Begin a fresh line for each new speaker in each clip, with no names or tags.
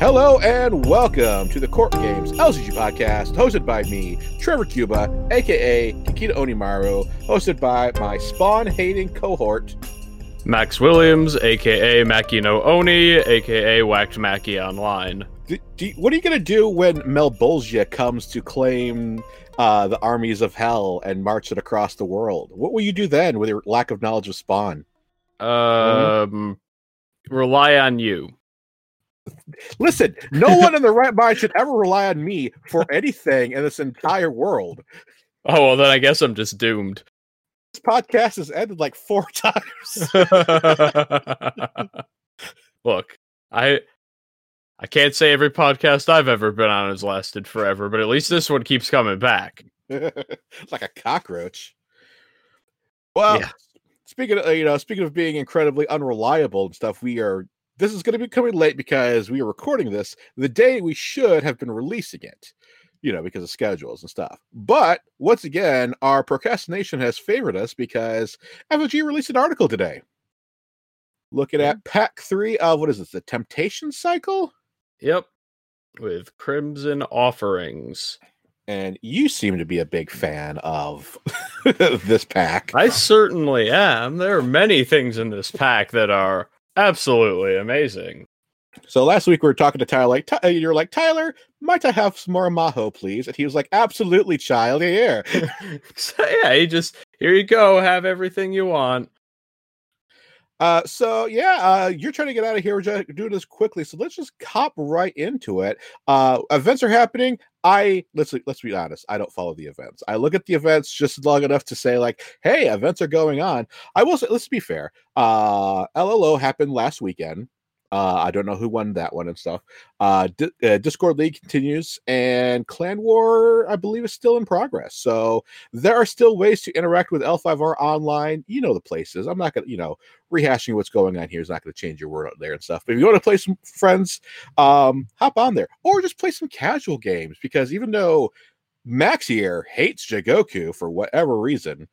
Hello and welcome to the Court Games LCG podcast, hosted by me, Trevor Cuba, aka Kikita Onimaru, hosted by my spawn hating cohort,
Max Williams, aka Maki no Oni, aka Whacked Maki Online.
Do, do, what are you gonna do when Malebolgia comes to claim uh, the armies of hell and march it across the world? What will you do then with your lack of knowledge of Spawn?
Um, mm-hmm. rely on you.
Listen, no one in the right mind should ever rely on me for anything in this entire world.
Oh well, then I guess I'm just doomed.
This podcast has ended like four times.
Look, I I can't say every podcast I've ever been on has lasted forever, but at least this one keeps coming back.
like a cockroach. Well, yeah. speaking of you know, speaking of being incredibly unreliable and stuff, we are this is going to be coming late because we are recording this the day we should have been releasing it, you know, because of schedules and stuff. But once again, our procrastination has favored us because FFG released an article today looking at pack three of what is this, the Temptation Cycle?
Yep, with Crimson Offerings.
And you seem to be a big fan of this pack.
I certainly am. There are many things in this pack that are Absolutely amazing.
So last week we were talking to Tyler, like you're like Tyler, might I have some more maho, please? And he was like, "Absolutely, child, here."
so yeah, he just here you go, have everything you want.
Uh, so yeah, uh, you're trying to get out of here. We're just doing this quickly, so let's just cop right into it. Uh, events are happening. I let's let's be honest. I don't follow the events. I look at the events just long enough to say like, "Hey, events are going on." I will say, let's be fair. Uh, LLO happened last weekend. Uh, I don't know who won that one and stuff. Uh, D- uh, Discord League continues, and Clan War, I believe, is still in progress. So there are still ways to interact with L5R online. You know the places. I'm not gonna, you know, rehashing what's going on here is not to change your world out there and stuff. But if you want to play some friends, um, hop on there, or just play some casual games because even though Max here hates Jigoku for whatever reason,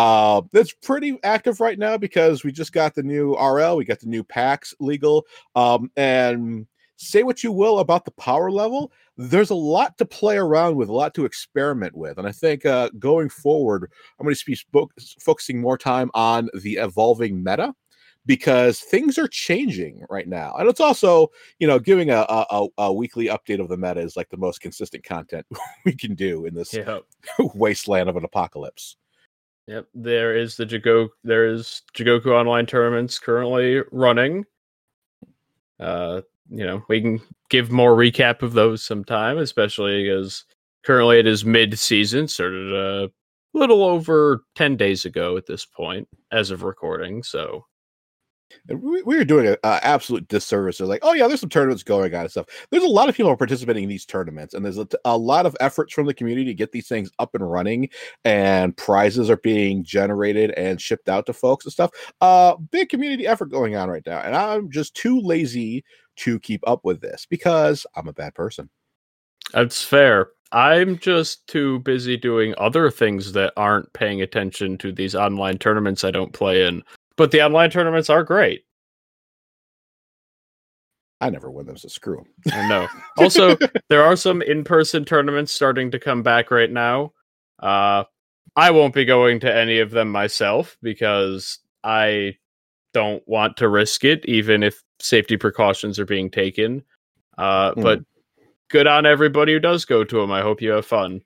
uh, that's pretty active right now because we just got the new RL, we got the new packs legal. Um, and say what you will about the power level, there's a lot to play around with, a lot to experiment with. And I think uh, going forward, I'm going to be sp- focusing more time on the evolving meta because things are changing right now. And it's also, you know, giving a, a, a weekly update of the meta is like the most consistent content we can do in this wasteland of an apocalypse.
Yep, there is the Jigoku. There is Jigoku online tournaments currently running. Uh, you know, we can give more recap of those sometime, especially as currently it is mid-season, started a little over ten days ago at this point, as of recording. So
we, we are doing an absolute disservice. They're like, oh yeah, there's some tournaments going on and stuff. There's a lot of people participating in these tournaments, and there's a, a, lot of efforts from the community to get these things up and running, and prizes are being generated and shipped out to folks and stuff. Uh, big community effort going on right now, and I'm just too lazy to keep up with this because I'm a bad person.
That's fair. I'm just too busy doing other things that aren't paying attention to these online tournaments I don't play in but the online tournaments are great.
I never win them, so screw them.
I know. Also, there are some in-person tournaments starting to come back right now. Uh, I won't be going to any of them myself because I don't want to risk it, even if safety precautions are being taken. Uh, mm. But good on everybody who does go to them. I hope you have fun.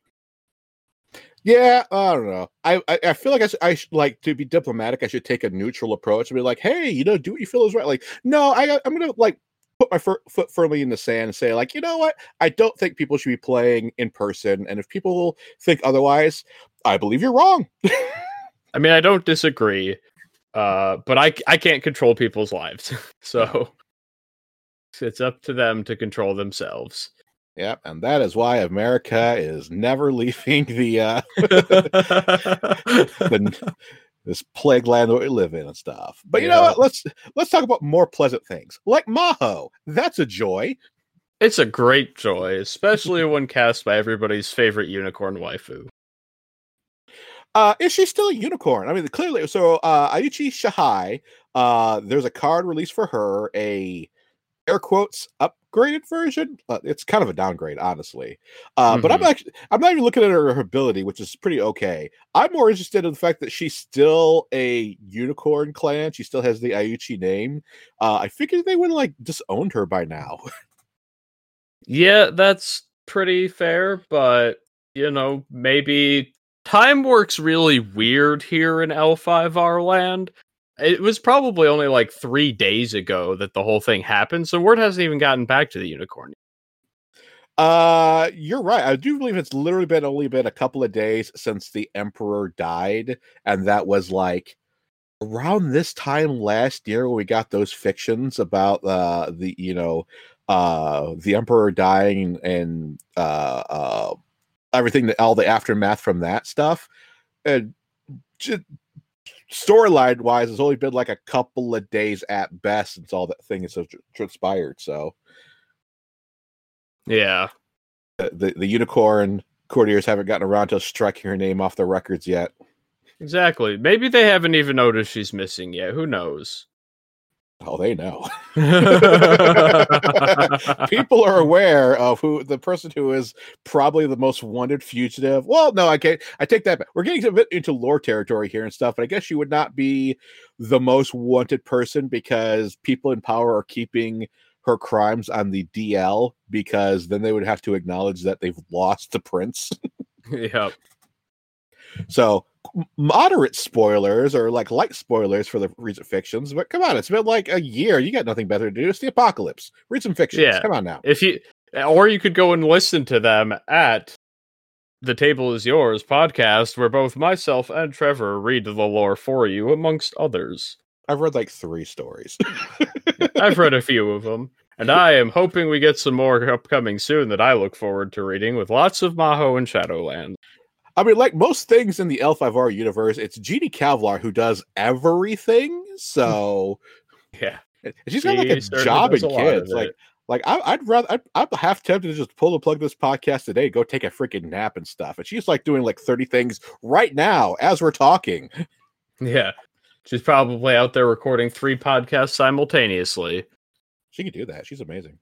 Yeah, I don't know. I I, I feel like I should, I should, like to be diplomatic. I should take a neutral approach and be like, hey, you know, do what you feel is right. Like, no, I I'm gonna like put my fir- foot firmly in the sand and say like, you know what? I don't think people should be playing in person, and if people think otherwise, I believe you're wrong.
I mean, I don't disagree, uh, but I I can't control people's lives, so it's up to them to control themselves.
Yep, and that is why America is never leaving the uh the, this plague land that we live in and stuff. But you yeah. know what? Let's let's talk about more pleasant things. Like Maho. That's a joy.
It's a great joy, especially when cast by everybody's favorite unicorn waifu.
Uh, is she still a unicorn? I mean, clearly. So, uh, Iuchi Shahai, uh, there's a card released for her, a air quotes upgraded version. Uh, it's kind of a downgrade, honestly. Uh, mm-hmm. But I'm
Mm-hmm.
actually I'm not even looking at her ability, which is pretty okay. I'm more interested in the fact that she's still a unicorn clan. She still has the Iuchi name. Uh, I figured they would have like disowned her by now.
Yeah, that's pretty fair, but you know, maybe time works really weird here in L5R land. It was probably only like three days ago that the whole thing happened, so word hasn't even gotten back to the unicorn.
Uh, you're right. I do believe it's literally been only been a couple of days since the emperor died, and that was like around this time last year when we got those fictions about uh the you know uh the emperor dying and uh uh everything that all the aftermath from that stuff and just storyline wise it's only been like a couple of days at best since all that thing has transpired so
Yeah.
the, the, the unicorn courtiers haven't gotten around to striking her name off the records yet
Exactly. Maybe they haven't even noticed she's missing yet. Who knows?
Oh they know people are aware of who the person who is probably the most wanted fugitive. Well, no, I can't. I take that back. We're getting a bit into lore territory here and stuff, but I guess she would not be the most wanted person because people in power are keeping her crimes on the DL because then they would have to acknowledge that they've lost the prince.
yep.
So moderate spoilers or like light spoilers for the recent fictions, but come on, it's been like a year. You got nothing better to do. It's the apocalypse. Read some fictions.
Yeah.
Come on now.
If you or you could go and listen to them at the table is yours podcast where both myself and Trevor read the lore for you amongst others.
I've read like three stories.
I've read a few of them and I am hoping we get some more upcoming soon that I look forward to reading with lots of Maho and Shadowland.
I mean, like most things in the L5R universe, it's Jeannie Kavlar who does everything. So
Yeah.
she's got like a
She
job and
does a lot of
kids. Like, like I, I'd rather, I'd, I'm half tempted to just pull the plug this podcast today, go take a freaking nap and stuff. And she's like doing like 30 things right now as we're talking.
Yeah. She's probably out there recording three podcasts simultaneously.
She can do that. She's amazing.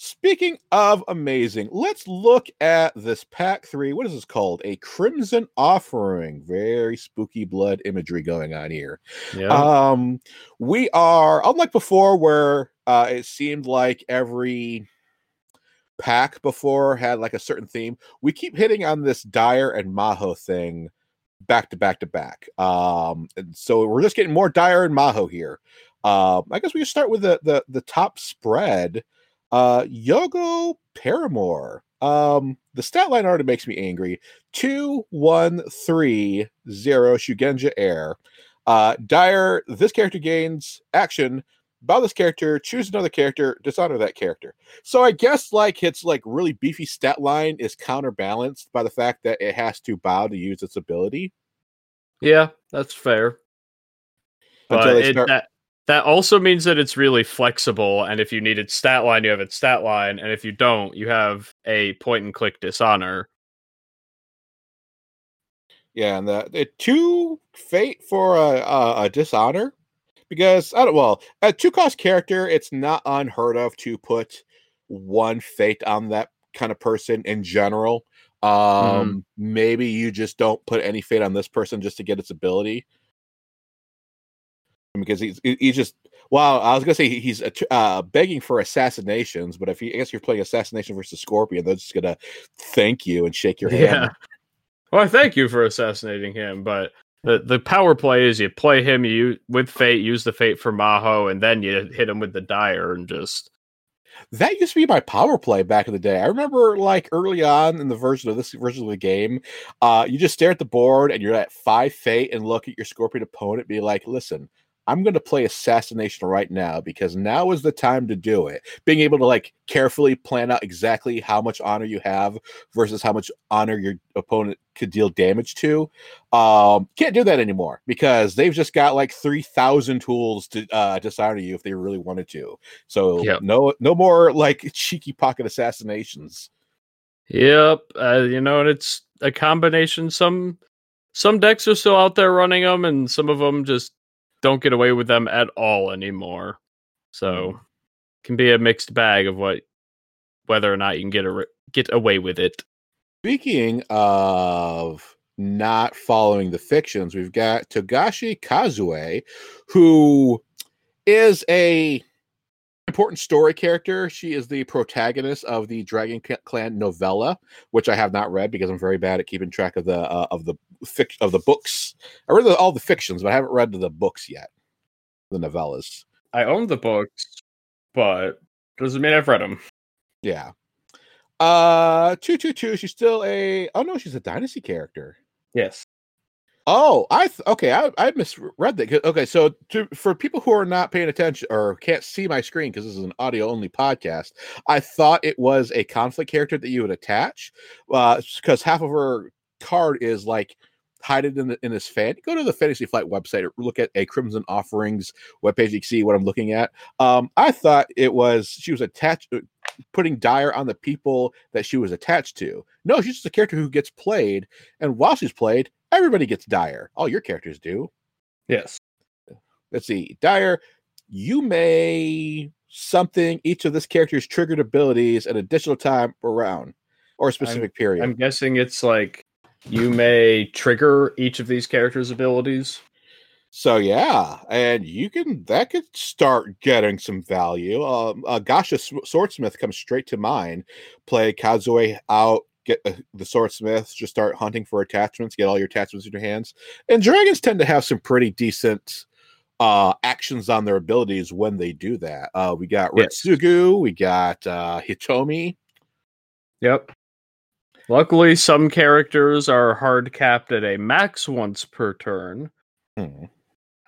Speaking of amazing, let's look at this pack three. What is this called? A Crimson Offering. Very spooky blood imagery going on here.
Yeah.
Um, we are unlike before, where uh, it seemed like every pack before had like a certain theme. We keep hitting on this Dire and Maho thing back to back to back. Um, and so we're just getting more Dire and Maho here. Um, I guess we can start with the the the top spread. Uh, Yogo Paramore. Um, the stat line already makes me angry. Two one three zero Shugenja Air. Uh, Dire. This character gains action. Bow this character. Choose another character. Dishonor that character. So I guess like its like really beefy stat line is counterbalanced by the fact that it has to bow to use its ability.
yeah, that's fair. But
Until they
it,
start-
that, that also means that it's really flexible. And if you need its stat line, you have its stat line. And if you don't, you have a point and click dishonor.
Yeah, and the, the two fate for a, a, a dishonor because I don't well a two cost character. It's not unheard of to put one fate on that kind of person in general. Um, maybe you just don't put any fate on this person just to get its ability because he's he- he's just well i was gonna say he's uh, uh begging for assassinations but if you i guess you're playing assassination versus scorpion they're just gonna thank you and shake your hand
Yeah. Well, I thank you for assassinating him, but the the power play is you play him you with fate, use the fate for Maho, and then you hit him with the dire and just
That used to be my power play back in the day. I remember like early on in the version of this version of the game, uh, you just stare at the board and you're at five fate and look at your scorpion opponent, be like, listen, I'm gonna play assassination right now because now is the time to do it. Being able to like carefully plan out exactly how much honor you have versus how much honor your opponent could deal damage to. Um, can't do that anymore because they've just got like three thousand tools to uh dishonor you if they really wanted to. So
Yep.
no no more like cheeky pocket assassinations.
Yep, uh, you know, and it's a combination. Some some decks are still out there running them, and some of them just don't get away with them at all anymore. So mm-hmm. can be a mixed bag of what whether or not you can get a, get away with it.
Speaking of not following the fictions, we've got Togashi Kazue, who is a important story character. She is the protagonist of the Dragon Clan novella, which I have not read because I'm very bad at keeping track of the uh, of the fic- of the books. I read the, all the fictions, but I haven't read the books yet. The novellas.
I own the books, but doesn't mean I've read them.
Yeah. Uh, two two two. She's still a. Oh no, she's a dynasty character.
Yes.
Oh, I th- okay. I, I misread that. Okay, so to, for people who are not paying attention or can't see my screen because this is an audio only podcast, I thought it was a conflict character that you would attach because uh, half of her card is like hidden in, the, in this fan. Go to the Fantasy Flight website look at a Crimson Offerings webpage. You can see what I'm looking at. Um, I thought it was she was attached, uh, putting dire on the people that she was attached to. No, she's just a character who gets played, and while she's played, everybody gets dire. All your characters do.
Yes.
Let's see. Dire, you may something each of this character's triggered abilities an additional time around or a specific
I'm,
period.
I'm guessing it's like you may trigger each of these characters' abilities.
So yeah, and you can that could start getting some value. Um, uh, Gasha Swordsmith comes straight to mind. Play Kazue out get uh, the swordsmiths, just start hunting for attachments, get all your attachments in your hands. And dragons tend to have some pretty decent uh actions on their abilities when they do that. Uh we got Raitsugu, yes. we got uh Hitomi.
Yep. Luckily, some characters are hard capped at a max once per turn. Hmm.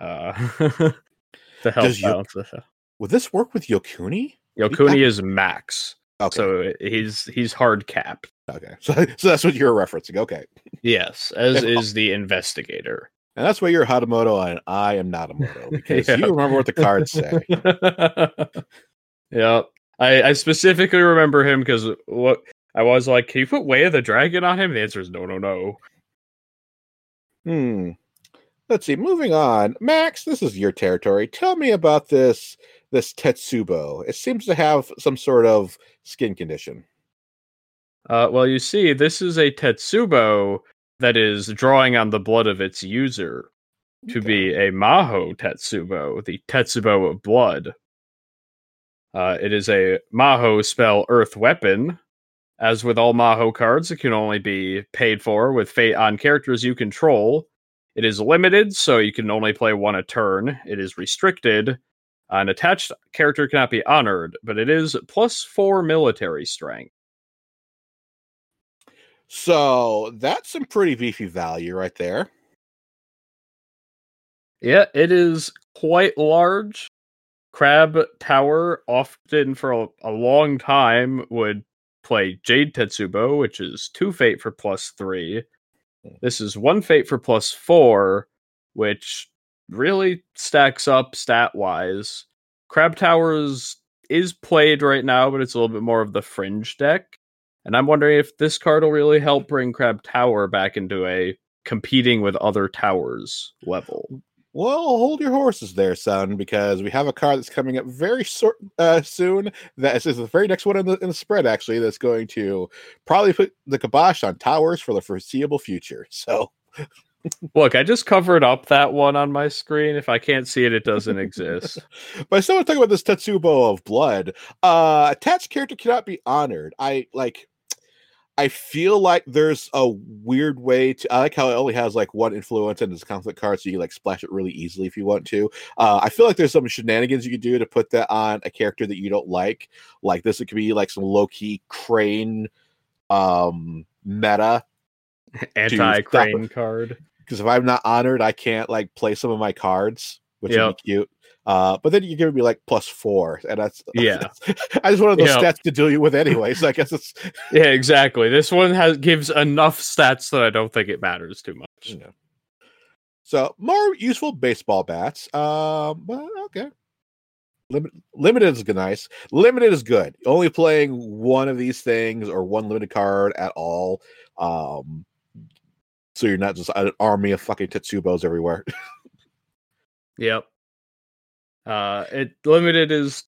Uh, to help
Does
balance
Yo- Would this work with Yokuni?
Yokuni is max.
Okay.
So he's he's hard capped.
Okay. So so that's what you're referencing. Okay.
Yes, as is the investigator.
And that's why you're Hatamoto and I am not a moto because yeah. you remember what the cards say.
yeah. I, I specifically remember him because what I was like, can you put Way of the Dragon on him? The answer is no, no, no.
Hmm. Let's see. Moving on, Max. This is your territory. Tell me about this this Tetsubo. It seems to have some sort of skin condition.
Uh, well, you see, this is a Tetsubo that is drawing on the blood of its user to okay. be a Maho Tetsubo, the Tetsubo of blood. Uh, it is a Maho spell Earth weapon. As with all Maho cards, it can only be paid for with fate on characters you control. It is limited, so you can only play one a turn. It is restricted. An attached character cannot be honored, but it is plus four military strength.
So that's some pretty beefy value right there.
Yeah, it is quite large. Crab Tower often for a, a long time would play Jade Tetsubo, which is two fate for plus three. Hmm. This is one fate for plus four, which really stacks up stat wise. Crab Towers is played right now, but it's a little bit more of the fringe deck. And I'm wondering if this card will really help bring Crab Tower back into a competing with other towers level.
Well, hold your horses there, son, because we have a card that's coming up very sort uh, soon. That is the very next one in the, in the spread, actually. That's going to probably put the kibosh on towers for the foreseeable future. So,
look, I just covered up that one on my screen. If I can't see it, it doesn't exist.
but I still want to talk about this Tetsubo of Blood. Uh, attached character cannot be honored. I like. I feel like there's a weird way to. I like how it only has like one influence and it's conflict card, so you can like splash it really easily if you want to. Uh, I feel like there's some shenanigans you could do to put that on a character that you don't like. Like this, it could be like some low key crane um meta
anti crane card.
Because if I'm not honored, I can't like play some of my cards, which yep. would be cute. Uh, but then you give me like plus four, and that's
yeah.
I just of those stats to deal you with anyway. So I guess it's
yeah, exactly. This one has gives enough stats that I don't think it matters too much.
Yeah. So more useful baseball bats. Um, but okay. Limit, limited is nice. Limited is good. Only playing one of these things or one limited card at all. Um, so you're not just an army of fucking Tetsubos everywhere.
yep. Uh, it limited is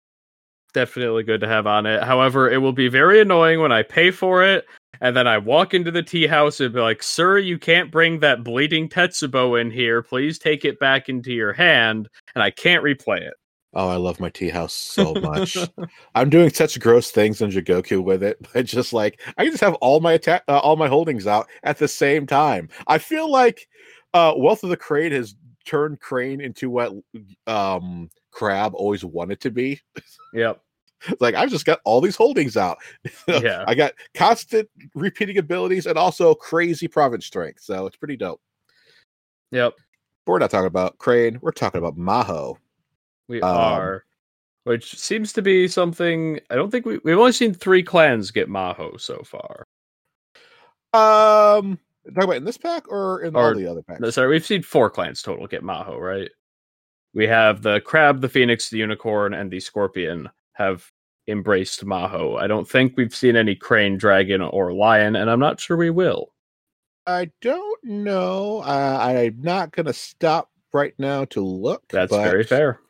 definitely good to have on it. However, it will be very annoying when I pay for it and then I walk into the tea house and be like, "Sir, you can't bring that bleeding Tetsubo in here. Please take it back into your hand." And I can't replay it.
Oh, I love my tea house so much. I'm doing such gross things on Jigoku with it, but just like I can just have all my attack, uh, all my holdings out at the same time. I feel like uh, Wealth of the Crane has turned Crane into what um, Crab always wanted to be.
Yep.
like I've just got all these holdings out.
Yeah.
I got constant repeating abilities and also crazy province strength. So it's pretty dope.
Yep.
But we're not talking about Crane. We're talking about Maho.
We
Um,
are. Which seems to be something I don't think we we've only seen three clans get Maho so far.
Um, talking about in this pack or in all the other packs?
No, sorry, we've seen four clans total get Maho, right? We have the crab, the phoenix, the unicorn, and the scorpion have embraced Maho. I don't think we've seen any crane, dragon, or lion, and I'm not sure we will.
I don't know. Uh, I'm not gonna stop right now to look.
That's
but
very fair.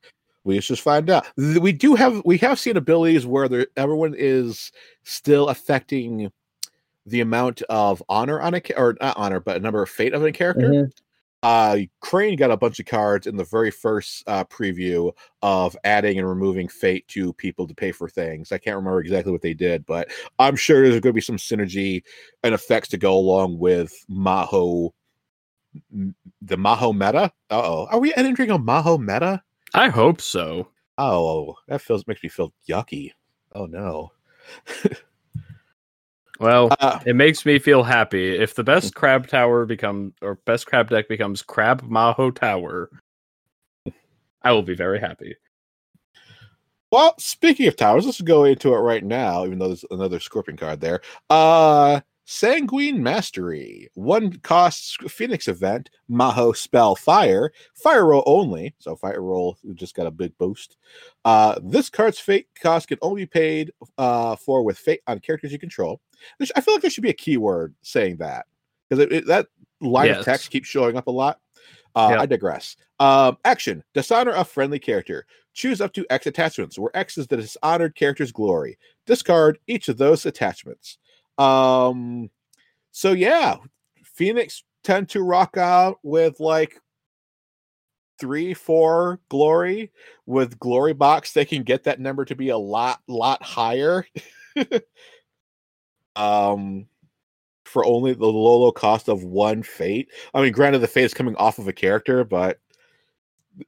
We just find out. We do have we have seen abilities where there, everyone is still affecting the amount of honor on a or not honor, but a number of fate of a character.
Mm-hmm.
Uh, Crane got a bunch of cards in the very first uh, preview of adding and removing fate to people to pay for things. I can't remember exactly what they did, but I'm sure there's going to be some synergy and effects to go along with Maho, the Maho meta. Uh oh, are we entering a Maho meta?
I hope so.
Oh, that feels makes me feel yucky. Oh no.
Well,
Uh,
it makes me feel happy if the best crab tower become or best crab deck becomes crab Maho Tower. I will be very happy.
well, speaking of towers, let's go into it right now. Even though there's another scorpion card there. Uh, Sanguine Mastery, one cost Phoenix event, Maho spell fire, fire roll only. So fire roll just got a big boost. Uh, this card's fate cost can only be paid uh, for with fate on characters you control. I feel like there should be a keyword saying that because that line
Yes.
of text keeps showing up a lot. Uh,
Yep.
I digress. Um, action: dishonor a friendly character. Choose up to X attachments, where X is the dishonored character's glory. Discard each of those attachments. Um, so yeah, Phoenix tend to rock out with like three, four glory. With glory box, they can get that number to be a lot, lot higher. um, for only the low, low cost of one fate. I mean, granted, the fate is coming off of a character, but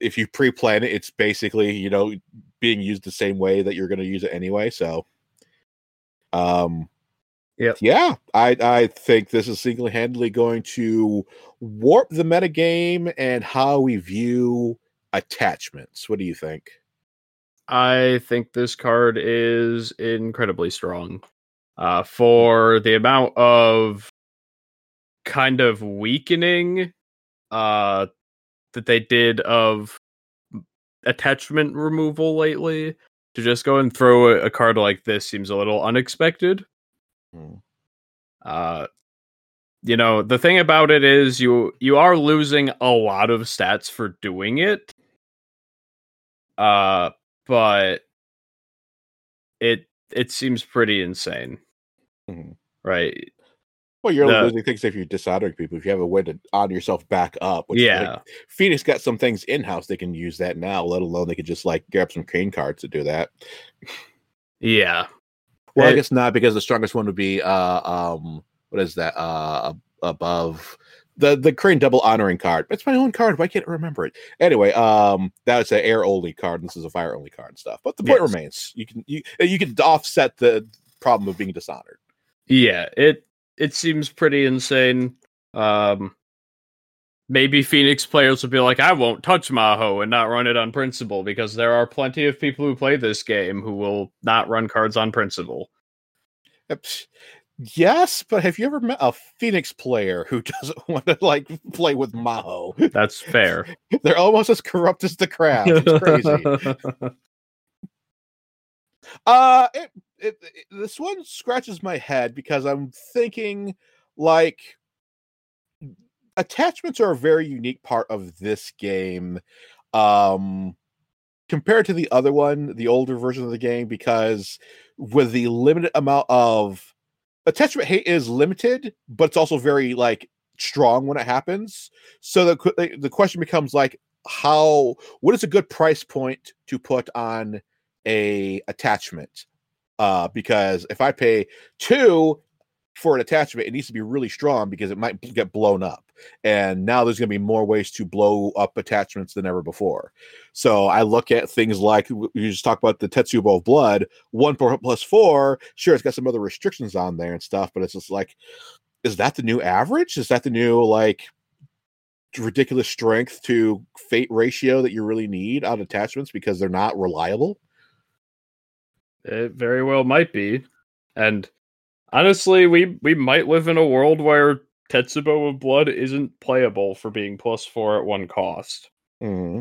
if you pre-plan it, it's basically you know being used the same way that you're going to use it anyway. So, um,
Yep.
yeah, I I think this is single-handedly going to warp the metagame and how we view attachments. What do you think?
I think this card is incredibly strong. Uh, for the amount of kind of weakening uh, that they did of attachment removal lately, to just go and throw a, a card like this seems a little unexpected.
Hmm.
Uh, you know, the thing about it is you you are losing a lot of stats for doing it. Uh, but it it seems pretty insane,
Mhm.
right?
Well, you're
The-
losing things if you're dishonoring people. If you have a way to honor yourself back up, which like,
yeah,
Phoenix got some things in house they can use that now. Let alone they could just like grab some crane cards to do that.
yeah.
Well, I guess not because the strongest one would be uh um what is that uh above the the crane double honoring card. It's my own card. Why can't I remember it? Anyway, um that's an air only card. And this is a fire only card and stuff. But the point
Yes.
remains. You can you you can offset the problem of being dishonored.
Yeah, it it seems pretty insane. Um maybe Phoenix players will be like, I won't touch Maho and not run it on principle because there are plenty of people who play this game who will not run cards on principle.
Yes, but have you ever met a Phoenix player who doesn't want to like play with Maho?
That's fair.
They're almost as corrupt as the crowd. It's crazy. Uh, it, it, it- this one scratches my head because I'm thinking like attachments are a very unique part of this game. Um, compared to the other one, the older version of the game, because with the limited amount of attachment hate is limited, but it's also very like strong when it happens. So the the question becomes like, how what is a good price point to put on a attachment? Uh, because if I pay two for an attachment, it needs to be really strong because it might get blown up. And now there's going to be more ways to blow up attachments than ever before. So I look at things like you just talk about the Tetsubo of Blood, one plus four. Sure, it's got some other restrictions on there and stuff, but it's just like, is that the new average? Is that the new like ridiculous strength to fate ratio that you really need on attachments because they're not reliable?
It very well might be. And honestly, we we might live in a world where Tetsubo of Blood isn't playable for being plus four at one cost.
Mm-hmm.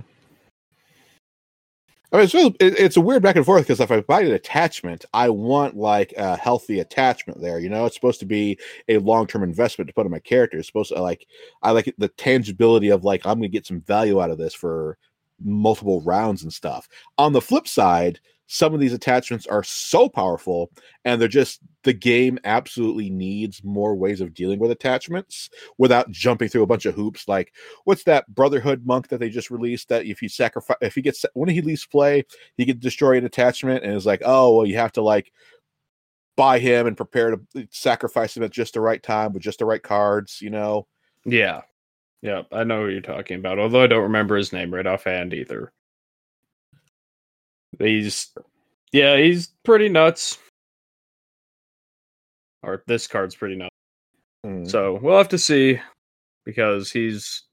I mean, it's, really, it, it's a weird back and forth because if I buy an attachment, I want like a healthy attachment there. You know, it's supposed to be a long term investment to put in my character. It's supposed to like I like the tangibility of like I'm going to get some value out of this for multiple rounds and stuff. On the flip side, some of these attachments are so powerful and they're just the game absolutely needs more ways of dealing with attachments without jumping through a bunch of hoops like what's that brotherhood monk that they just released that if you sacrifice if he gets when he leaves play he can destroy an attachment and it's like oh well you have to like buy him and prepare to uh, sacrifice him at just the right time with just the right cards you know?
Yeah. Yeah i know who you're talking about although i don't remember his name right offhand either He's yeah, he's pretty nuts. Or this card's pretty nuts. Mm. So we'll have to see because he's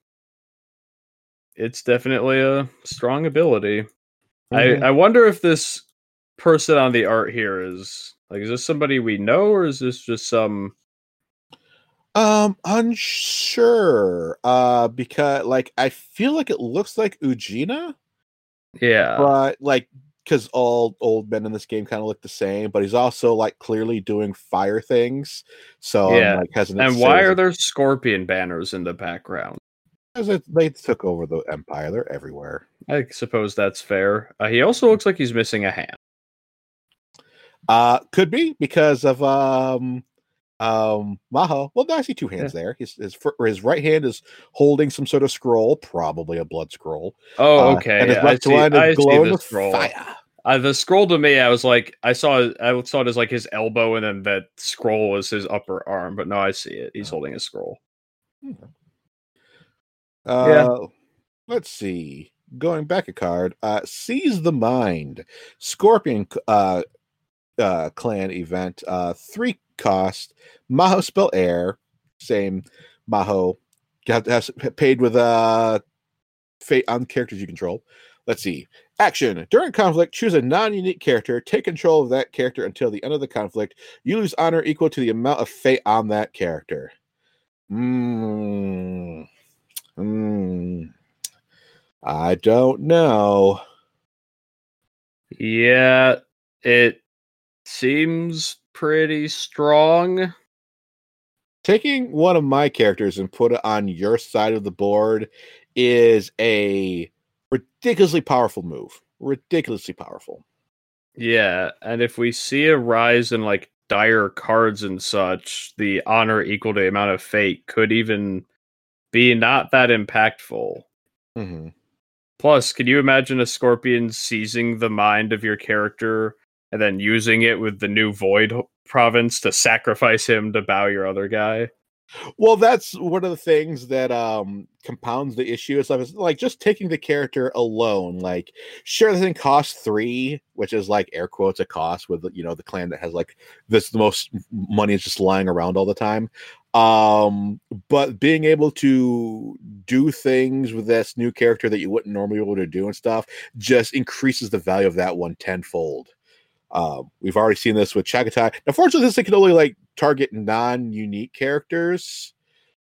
it's definitely a strong ability. Mm-hmm. I I wonder if this person on the art here is like is this somebody we know or is this just some
um unsure uh because like I feel like it looks like Ujina
yeah
but like because all old men in this game kind of look the same, but he's also like clearly doing fire things. So
yeah, like, and why are there scorpion banners in the background?
Because they took over the empire, they're everywhere.
I suppose that's fair. Uh, he also looks like he's missing a hand.
Uh, could be because of um um Maho. Well, no, I see two hands yeah. there. His his his right hand is holding some sort of scroll, probably a blood scroll.
Oh, okay. Uh, and his left I see, one is glowing with scroll. fire. Uh, the scroll to me, I was like, I saw, I saw it as like his elbow, and then that scroll was his upper arm. But now I see it. He's holding a scroll.
Uh, yeah. Let's see. Going back a card, uh, seize the mind. Scorpion uh, uh, clan event. Uh, three cost. Maho spell air. Same. Maho. You have to have paid with uh fate on characters you control. Let's see. Action. During conflict, choose a non unique character. Take control of that character until the end of the conflict. You lose honor equal to the amount of fate on that character. Hmm. Hmm. I don't know.
Yeah, it seems pretty strong.
Taking one of my characters and put it on your side of the board is a ridiculously powerful move. Ridiculously powerful.
Yeah, and if we see a rise in like dire cards and such, the honor equal to the amount of fate could even be not that impactful.
Mm-hmm.
Plus, can you imagine a scorpion seizing the mind of your character and then using it with the new void province to sacrifice him to bow your other guy?
Well, that's one of the things that um compounds the issue and stuff is like just taking the character alone. Like, sure, the thing costs three, which is like air quotes a cost with you know the clan that has like this the most money is just lying around all the time. Um, but being able to do things with this new character that you wouldn't normally be able to do and stuff just increases the value of that one tenfold. Um, we've already seen this with Chagatai. Unfortunately, this thing can only like target non-unique characters.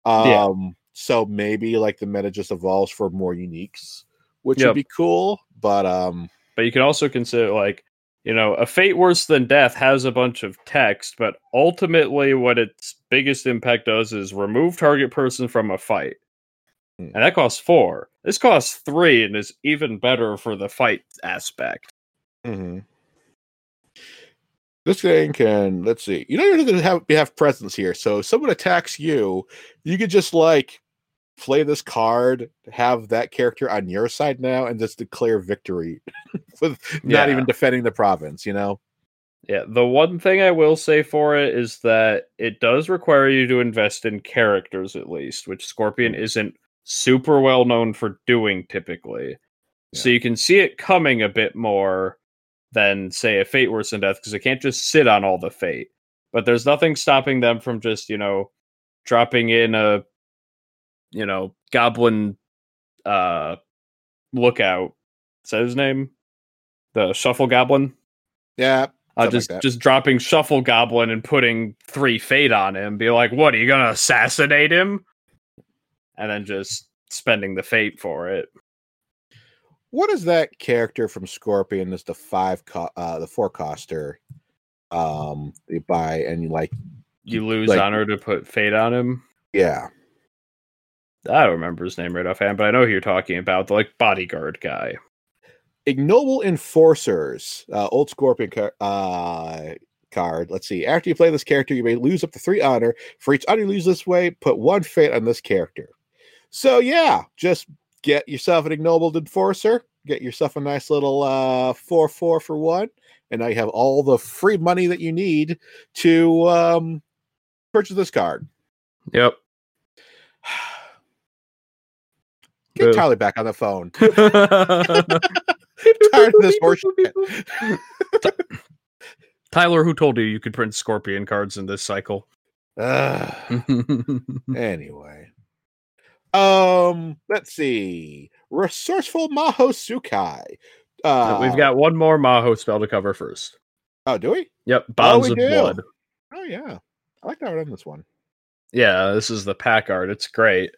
Um, yeah. so maybe like the meta just evolves for more uniques, which yep. would be cool. But um,
but you can also consider like you know a fate worse than death has a bunch of text, but ultimately what its biggest impact does is remove target person from a fight.
Hmm.
and that costs four. This costs three and is even better for the fight aspect.
hmm This thing can let's see. You don't even have to have presence here. So if someone attacks you, you could just like play this card, have that character on your side now, and just declare victory with not even defending the province. You know.
Yeah, the one thing I will say for it is that it does require you to invest in characters at least, which Scorpion hmm. isn't super well known for doing typically. So you can see it coming a bit more than say a Fate Worse than Death because they can't just sit on all the fate. But there's nothing stopping them from just, you know, dropping in a you know, goblin uh lookout. Is that his name? The shuffle goblin?
Yeah.
Uh,
Something like
just just dropping Shuffle Goblin and putting three fate on him. Be like, what are you gonna assassinate him? And then just spending the fate for it.
What is that character from Scorpion? Is the five co- uh the four coster um you buy and you like
You lose
Like-
honor to put fate on him.
yeah.
I don't remember his name right offhand, but I know who you're talking about. The like bodyguard guy.
Ignoble Enforcers, uh, old Scorpion car- uh, card. Let's see. After you play this character, you may lose up to three honor. For each honor you lose this way, put one fate on this character. So yeah, just get yourself an ignoble enforcer. Get yourself a nice little uh, four four for one, and now you have all the free money that you need to um, purchase this card.
Yep.
Get
Boo.
Tyler back on the phone. Tired of this horseshit.
Tyler, who told you you could print scorpion cards in this cycle?
Ugh. Anyway. Um, let's see. Resourceful Maho-tsukai. Uh,
We've got one more Maho spell to cover first.
Oh, do we?
Yep, Bonds
we
of
do.
Blood.
Oh, yeah. I like that on this one.
Yeah, this is the pack art. It's great.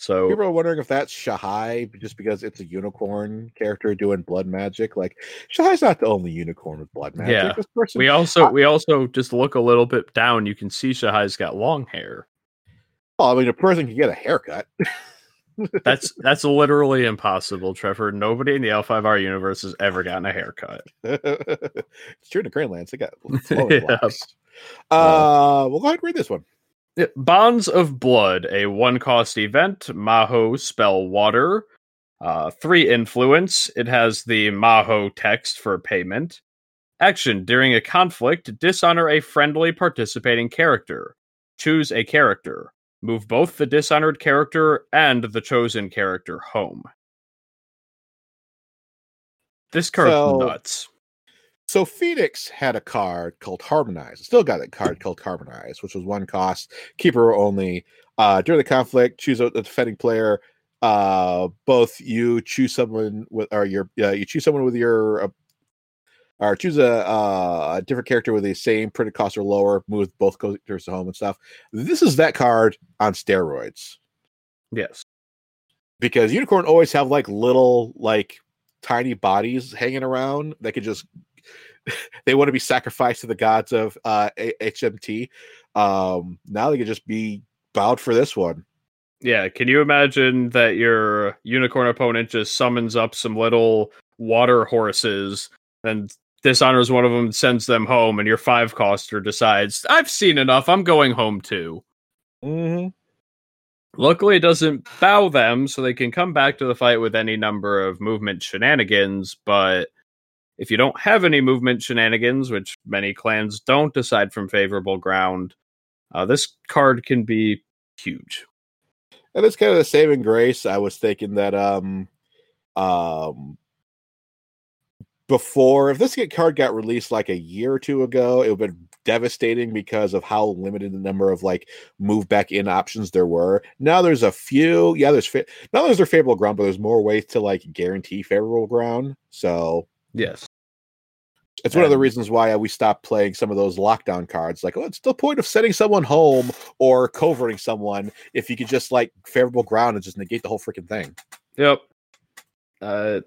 So
People are wondering if that's Shahai just because it's a unicorn character doing blood magic. Like, Shahai's not the only unicorn with blood magic.
Yeah.
This person,
we also
I-
we also just look a little bit down. You can see Shahai's got long hair.
Oh, I mean, a person can get a haircut.
That's that's literally impossible, Trevor. Nobody in the L5R universe has ever gotten a haircut.
it's true in the Greenlands. They got
Yeah.
Uh, we'll go ahead and read this one.
Bonds of Blood, a one cost event. Maho spell water. Uh, three influence. It has the Maho text for payment. Action during a conflict, dishonor a friendly participating character. Choose a character. Move both the dishonored character and the chosen character home. This card's
So-
nuts.
So Phoenix had a card called Harmonize. Still got a card called Harmonize, which was one cost, keeper only. Uh, during the conflict, choose a, defending player. Uh, both you choose someone with, or your uh, you choose someone with your, uh, or choose a, uh, a different character with the same printed cost or lower. Move both characters to home and stuff. This is that card on steroids
Yes.
because unicorn always have like little like tiny bodies hanging around that could just they want to be sacrificed to the gods of uh hmt um now they could just be bowed for this one
Yeah, can you imagine that your unicorn opponent just summons up some little water horses and dishonors one of them, sends them home, and your five coster decides, I've seen enough, I'm going home too.
mm-hmm.
Luckily, it doesn't bow them, so they can come back to the fight with any number of movement shenanigans. But if you don't have any movement shenanigans, which many clans don't, aside from favorable ground, uh, this card can be huge.
and it's kind of the saving grace i was thinking that um um before if this get card got released like a year or two ago it would have been devastating because of how limited the number of like move back in options there were now there's a few yeah there's fa- not only is there favorable ground but there's more ways to like guarantee favorable ground so
Yes.
it's one of the reasons why we stopped playing some of those lockdown cards like oh it's the point of sending someone home or coverting someone if you could just like favorable ground and just negate the whole freaking thing
Yep. Uh,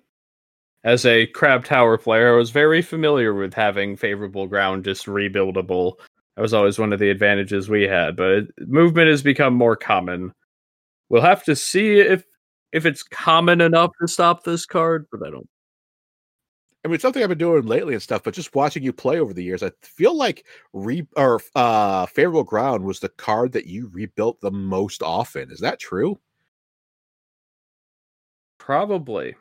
as a crab tower player, I was very familiar with having favorable ground just rebuildable. That was always one of the advantages we had, but it, movement has become more common. we'll have to see if if it's common enough to stop this card, but I don't
I mean, something I've been doing lately and stuff, but just watching you play over the years, I feel like re or uh favorable ground was the card that you rebuilt the most often. Is that true?
probably.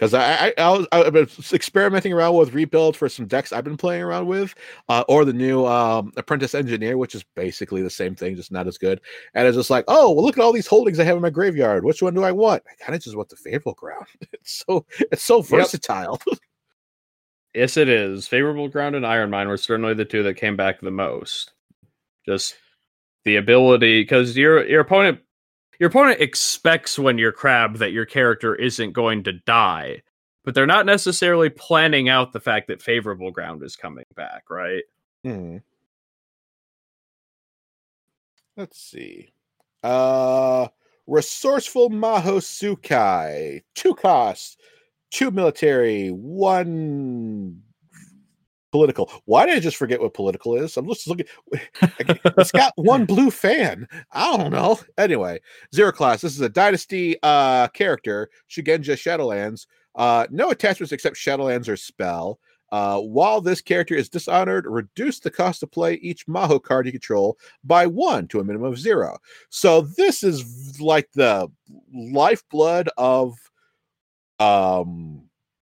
Because I, I, I was I've been experimenting around with rebuild for some decks I've been playing around with, uh, or the new um, Apprentice Engineer, which is basically the same thing, just not as good. And it's just like, oh, well, look at all these holdings I have in my graveyard. Which one do I want? I kind of just want the favorable ground. It's so it's so versatile.
Yes, it is. Favorable ground and Iron Mine were certainly the two that came back the most. Just the ability, because your your opponent your opponent expects when you're crab that your character isn't going to die, but they're not necessarily planning out the fact that favorable ground is coming back, right?
Hmm. Let's see. Uh resourceful Maho-tsukai. Two costs, two military, one political. Why did I just forget what political is? I'm just looking. it's got one blue fan. I don't know. Anyway, zero class. This is a dynasty uh character, Shugenja Shadowlands. Uh, no attachments except Shadowlands or spell. Uh, while this character is dishonored, reduce the cost to play each Maho card you control by one to a minimum of zero. So this is like the lifeblood of um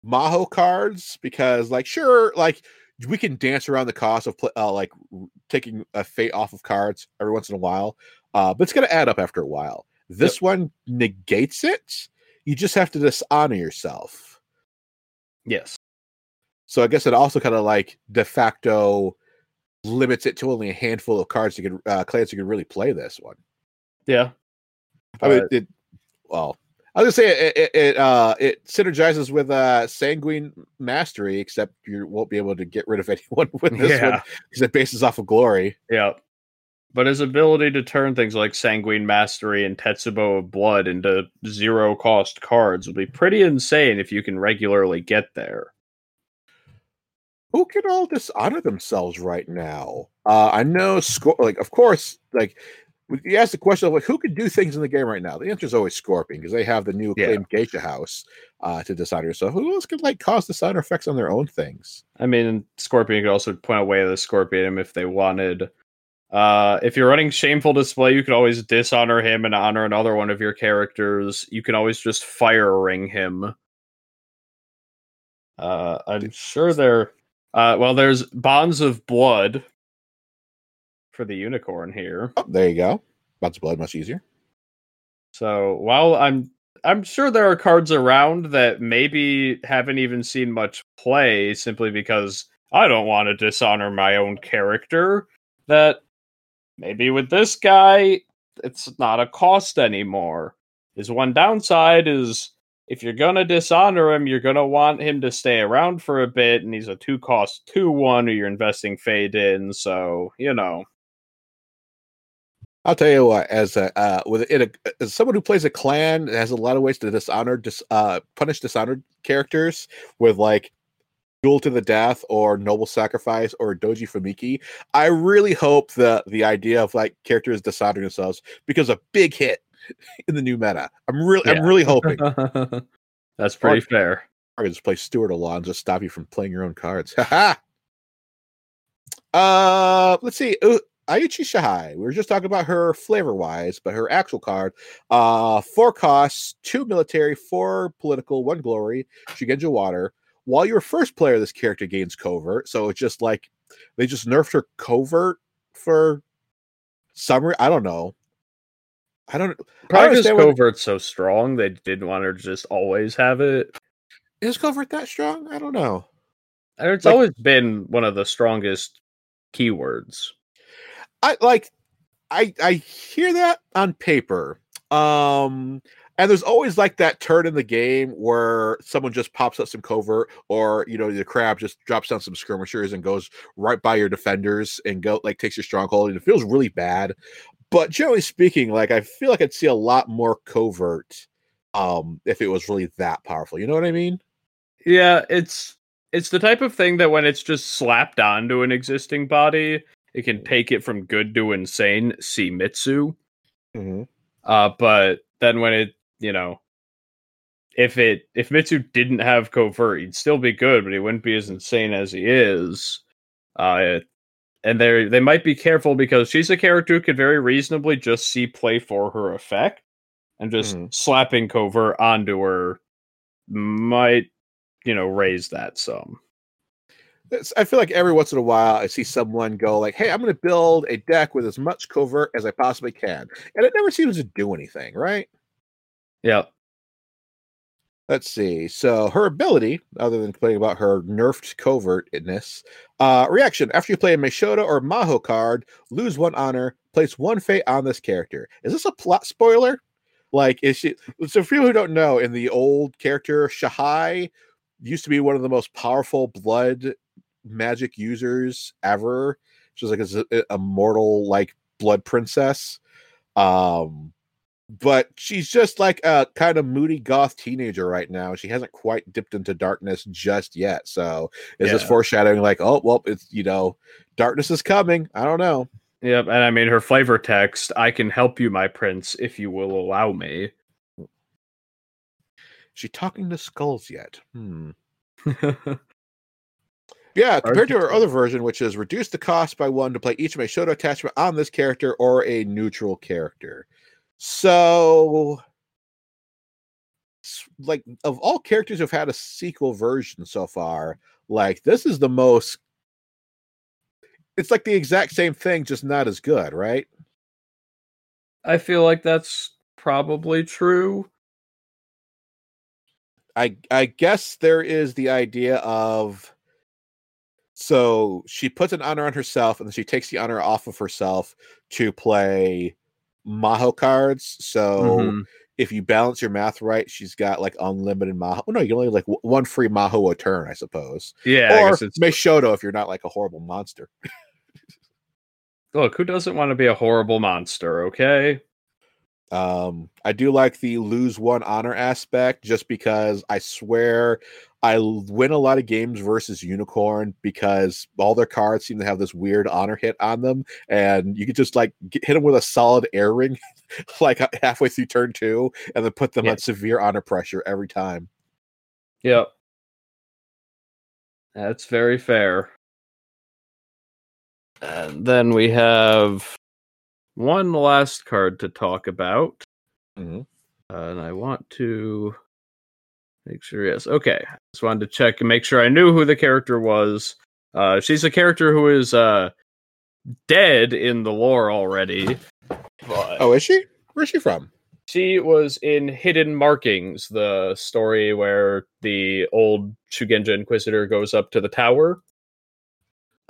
Maho cards because, like, sure, like we can dance around the cost of pl- uh, like taking a fate off of cards every once in a while, uh, but it's going to add up after a while. This one negates it. You just have to dishonor yourself.
Yes.
So I guess it also kind of like de facto limits it to only a handful of cards you can uh, clans you can really play this one.
Yeah.
I mean, it. Well, I was gonna say it. It, it, uh, it synergizes with uh, Sanguine Mastery, except you won't be able to get rid of anyone with this one because it bases off of Glory.
Yeah. But his ability to turn things like Sanguine Mastery and Tetsubo of Blood into zero cost cards would be pretty insane if you can regularly get there.
Who can all dishonor themselves right now? Uh, I know, Scor- like, of course, like you ask the question of like who could do things in the game right now. The answer is always Scorpion because they have the new
Yeah.
acclaimed Geisha House uh, to dishonor yourself. Who else could like cause dishonor effects on their own things?
I mean, Scorpion could also point away the Scorpion if they wanted. Uh, if you're running Shameful Display, you could always dishonor him and honor another one of your characters. You can always just fire ring him. Uh, I'm sure there. Uh, well, there's Bonds of Blood for the unicorn here.
Oh, there you go. Lots of blood, much easier.
So while I'm I'm sure there are cards around that maybe haven't even seen much play simply because I don't want to dishonor my own character. That maybe with this guy it's not a cost anymore. His one downside is if you're gonna dishonor him, you're gonna want him to stay around for a bit, and he's a two cost two one who you're investing fade in, so you know.
I'll tell you what, as a uh, with in a, as someone who plays a clan that has a lot of ways to dishonor, dis, uh, punish dishonored characters with like duel to the death or noble sacrifice or Doji Fumiki. I really hope that the idea of like characters dishonoring themselves becomes a big hit in the new meta. I'm really, I'm really hoping.
That's pretty fair.
or just play Steward of Law and just stop you from playing your own cards. Haha. uh, let's see. Iuchi Shahai. We were just talking about her flavor wise, but her actual card. Uh, four costs, two military, four political, one glory. Shugenja Water. While your first player, this character gains covert. So it's just like they just nerfed her covert for summer. I don't know. I don't.
Probably because covert's so strong, they didn't want her to just always have it.
Is covert that strong? I don't know.
It's
Like-
always been one of the strongest keywords.
I like I I hear that on paper. Um and there's always like that turn in the game where someone just pops up some covert or you know the crab just drops down some skirmishers and goes right by your defenders and go like takes your stronghold and it feels really bad. But generally speaking, like I feel like I'd see a lot more covert um if it was really that powerful. You know what I mean?
Yeah, it's it's the type of thing that when it's just slapped onto an existing body, it can take it from good to insane. See Mitsu.
Mm-hmm.
Uh, but then when it, you know, if it if Mitsu didn't have covert, he'd still be good, but he wouldn't be as insane as he is. Uh, and they they might be careful because she's a character who could very reasonably just see play for her effect, and just
Mhm.
slapping covert onto her might, you know, raise that some.
I feel like every once in a while I see someone go like, "Hey, I'm going to build a deck with as much covert as I possibly can," and it never seems to do anything, right?
Yeah.
Let's see. So her ability, other than complaining about her nerfed covertness, uh, reaction after you play a Meishodo or Maho card, lose one honor, place one fate on this character. Is this a plot spoiler? Like, is she? So for people who don't know, in the old character, Shahai used to be one of the most powerful blood magic users ever. She's like a, a mortal like blood princess. Um, but she's just like a kind of moody goth teenager right now. She hasn't quite dipped into darkness just yet. So is this foreshadowing like, oh well, it's you know, darkness is coming? I don't know.
Yep. And I mean, her flavor text, I can help you, my prince, if you will allow me.
Is she talking to skulls yet? Hmm. Yeah, compared to
our
other version, which is reduce the cost by one to play each Meishodo attachment on this character or a neutral character. So, like, of all characters who've had a sequel version so far, like, this is the most. It's like the exact same thing, just not as good, right?
I feel like that's probably true.
I I guess there is the idea of so she puts an honor on herself and then she takes the honor off of herself to play Maho cards. So
Mhm.
if you balance your math right, she's got like unlimited Maho. Oh, no, you only like w- one free Maho a turn, I suppose.
Yeah.
Or Meishodo if you're not like a horrible monster.
look, who doesn't want to be a horrible monster? Okay.
Um, I do like the lose one honor aspect just because I swear I win a lot of games versus Unicorn because all their cards seem to have this weird honor hit on them, and you could just like get, hit them with a solid air ring, like uh, halfway through turn two, and then put them
Yeah.
on severe honor pressure every time.
Yep. That's very fair. And then we have one last card to talk about.
Mhm.
Uh, and I want to make sure, yes. Okay. Just wanted to check and make sure I knew who the character was. Uh, she's a character who is uh, dead in the lore already. But
Oh, is she? Where's she from?
she was in Hidden Markings, the story where the old Shugenja Inquisitor goes up to the tower.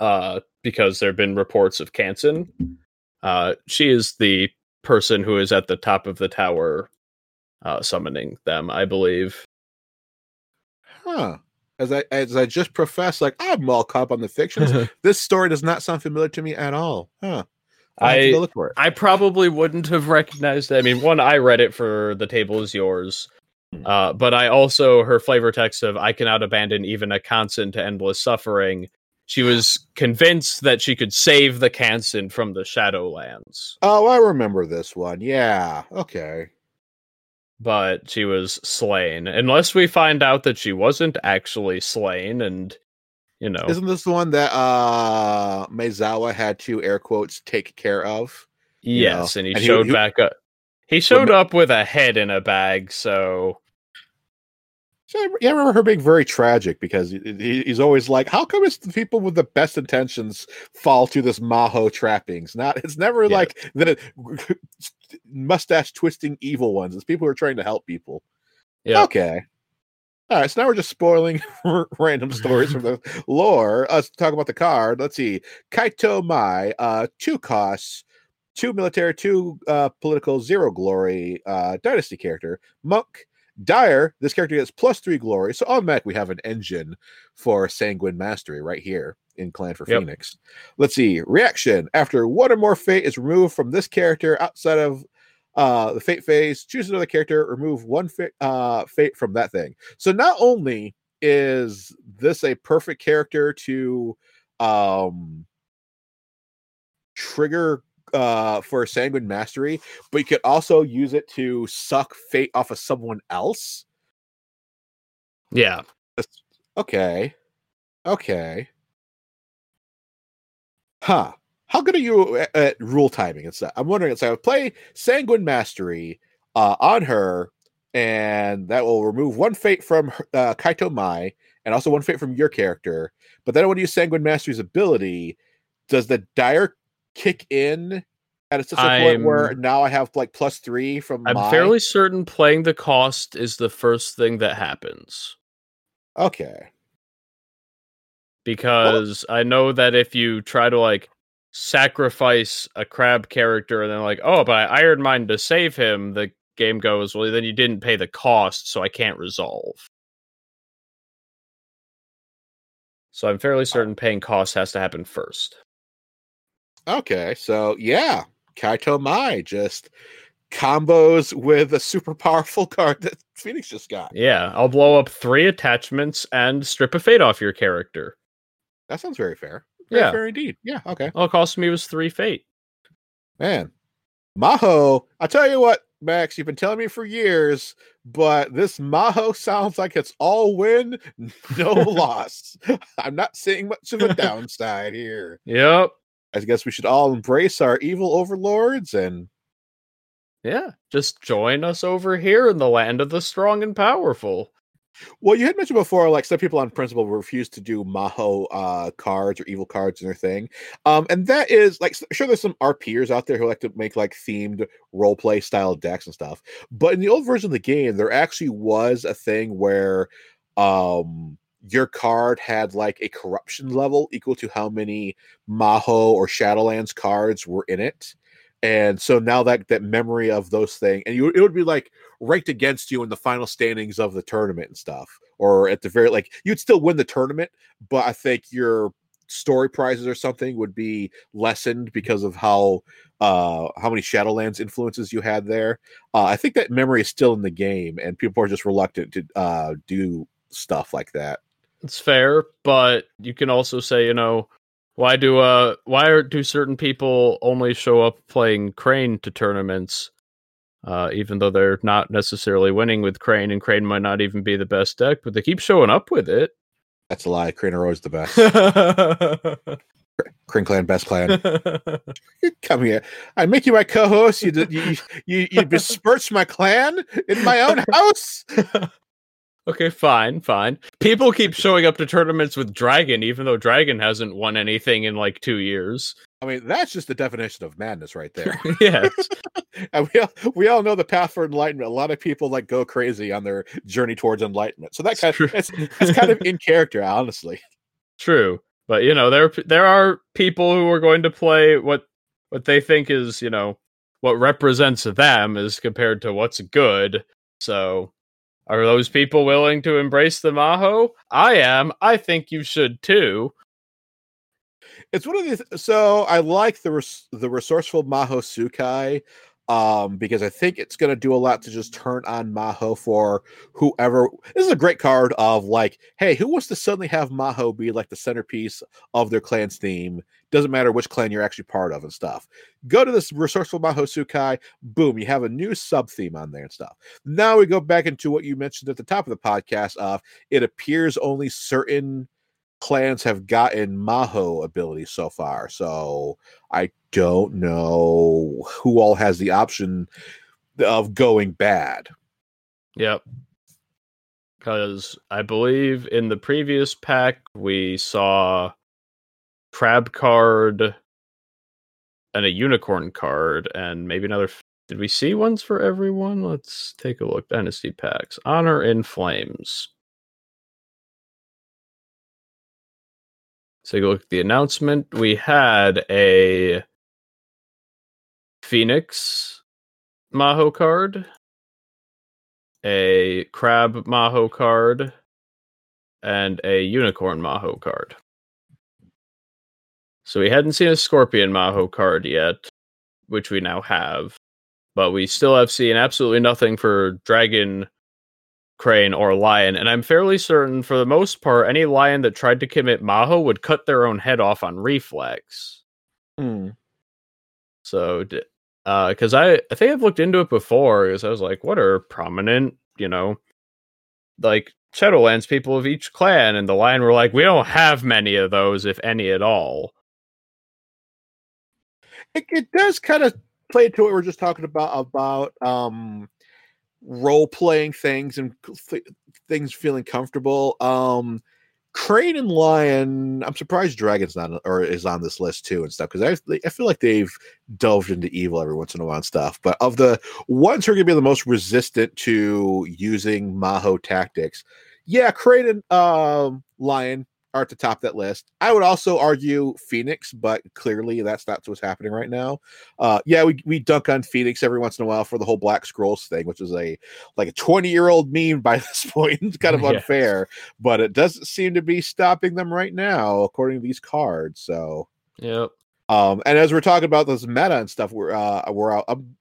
Uh, because there have been reports of Kansen. Uh, she is the person who is at the top of the tower uh, summoning them, I believe.
Huh. As I as I just professed, like I'm all caught up on the fictions. this story does not sound familiar to me at all. Huh. I'll have to
I-
look for it.
I probably wouldn't have recognized it. I mean, one, I read it for The Table is Yours.
Hmm.
Uh, but I also, her flavor text of I cannot abandon even a constant to endless suffering. She was convinced that she could save the Kansen from the Shadowlands,
Oh, I remember this one. Yeah. Okay.
But she was slain. Unless we find out that she wasn't actually slain, and you know,
Isn't this the one that uh Meizawa had to air quotes take care of? you know,
yes, and he
and
showed
he-
back up. He showed up with a head in a bag, so
yeah, I remember her being very tragic because he, he- he's always like, "How come it's the people with the best intentions fall to this maho trappings? Not it's never
Yeah.
like the mustache twisting evil ones. It's people who are trying to help people."
yeah.
Okay. All right, so now we're just spoiling random stories from the lore. Let's talk about the card. Let's see. Kaito Mai, uh, two costs, two military, two uh, political, zero glory, uh, dynasty character. Monk, Dire, this character gets plus three glory. So on Mac, we have an engine for Sanguine Mastery right here in Clan for
Yep.
Phoenix. Let's see. Reaction. After one or more fate is removed from this character outside of uh the fate phase choose another character remove one fate uh fate from that thing so not only is this a perfect character to um trigger uh for sanguine mastery, but you could also use it to suck fate off of someone else.
Yeah.
Okay. Okay. Huh. How good are you at, at rule timing and stuff? I'm wondering. So I would play Sanguine Mastery uh, on her, and that will remove one fate from her- uh, Kaito Mai, and also one fate from your character. But then I want to use Sanguine Mastery's ability. Does the dire kick in at a a point where now I have like plus three from
I'm
Mai?
fairly certain playing the cost is the first thing that happens.
okay.
because I know that if you try to like sacrifice a crab character and then like, oh, but I iron mine to save him, the game goes, well, then you didn't pay the cost, so I can't resolve. So I'm fairly certain paying cost has to happen first.
Okay, so yeah, Kaito Mai just combos with a super powerful card that Phoenix just got.
Yeah, I'll blow up three attachments and strip a fate off your character.
That sounds very fair. Very
Yeah.
fair indeed. Yeah, okay.
All it cost me was three fate.
Man. Maho, I tell you what, Max, you've been telling me for years, but this Maho sounds like it's all win, no loss. I'm not seeing much of a downside here.
Yep.
I guess we should all embrace our evil overlords and
Yeah. Just join us over here in the land of the strong and powerful.
Well, you had mentioned before, like some people on principle refuse to do Maho uh, cards or evil cards in their thing, um, and that is like sure there's some RPers out there who like to make like themed role play style decks and stuff. But in the old version of the game, there actually was a thing where um, your card had like a corruption level equal to how many Maho or Shadowlands cards were in it. And so now that that memory of those things, and you, it would be like ranked against you in the final standings of the tournament and stuff, or at the very like you'd still win the tournament, but I think your story prizes or something would be lessened because of how uh how many Shadowlands influences you had there. Uh, I think that memory is still in the game, and people are just reluctant to uh do stuff like that.
It's fair, but you can also say, you know, why do uh why are, do certain people only show up playing Crane to tournaments, uh, even though they're not necessarily winning with Crane, and Crane might not even be the best deck, but they keep showing up with it.
That's a lie. Crane are always the best. Crane clan, best clan. Come here. I make you my co-host. You you you, you besmirch my clan in my own house.
okay, fine, fine. People keep showing up to tournaments with Dragon, even though Dragon hasn't won anything in like two years.
I mean, that's just the definition of madness right there.
yes.
and we all, we all know the path for enlightenment. A lot of people like go crazy on their journey towards enlightenment. So that kind of it's, it's kind of in character, honestly.
True, but you know there there are people who are going to play what what they think is you know what represents them as compared to what's good. So, are those people willing to embrace the Maho? I am. I think you should too.
It's one of these. So I like the res, the resourceful Maho-tsukai um because I think it's going to do a lot to just turn on Maho for whoever. This is a great card of like, hey, who wants to suddenly have Maho be like the centerpiece of their clan's theme? Doesn't matter which clan you're actually part of and stuff. Go to this resourceful Maho-tsukai, boom, you have a new sub theme on there and stuff. Now we go back into what you mentioned at the top of the podcast of it appears only certain clans have gotten Maho abilities so far. So I don't know who all has the option of going bad.
Yep. Because I believe in the previous pack we saw crab card and a unicorn card, and maybe another. f- Did we see ones for everyone? Let's take a look. Dynasty packs. Honor in Flames. Take a look at the announcement. We had a Phoenix Maho card, a Crab Maho card, and a Unicorn Maho card. So we hadn't seen a Scorpion Maho card yet, which we now have, but we still have seen absolutely nothing for Dragon, Crane, or Lion. And I'm fairly certain, for the most part, any lion that tried to commit Maho would cut their own head off on reflex. So So, because uh, I I think I've looked into it before because I was like, what are prominent, you know, like Shadowlands people of each clan, and the lion were like, we don't have many of those, if any at all.
It, it does kind of play into what we are just talking about about um role playing things and th- things feeling comfortable. Um, Crane and Lion, I'm surprised Dragon's not or is on this list too and stuff because I I feel like they've delved into evil every once in a while and stuff. But of the ones who are going to be the most resistant to using Maho tactics, yeah, Crane and um, Lion are at the top of that list. I would also argue Phoenix, but clearly that's not what's happening right now. Uh, yeah, we, we dunk on Phoenix every once in a while for the whole Black Scrolls thing, which is a like a 20 year old meme by this point. It's kind of unfair, but it doesn't seem to be stopping them right now, according to these cards. So,
yep.
Um, and as we're talking about this meta and stuff, we're uh, we're uh, I'm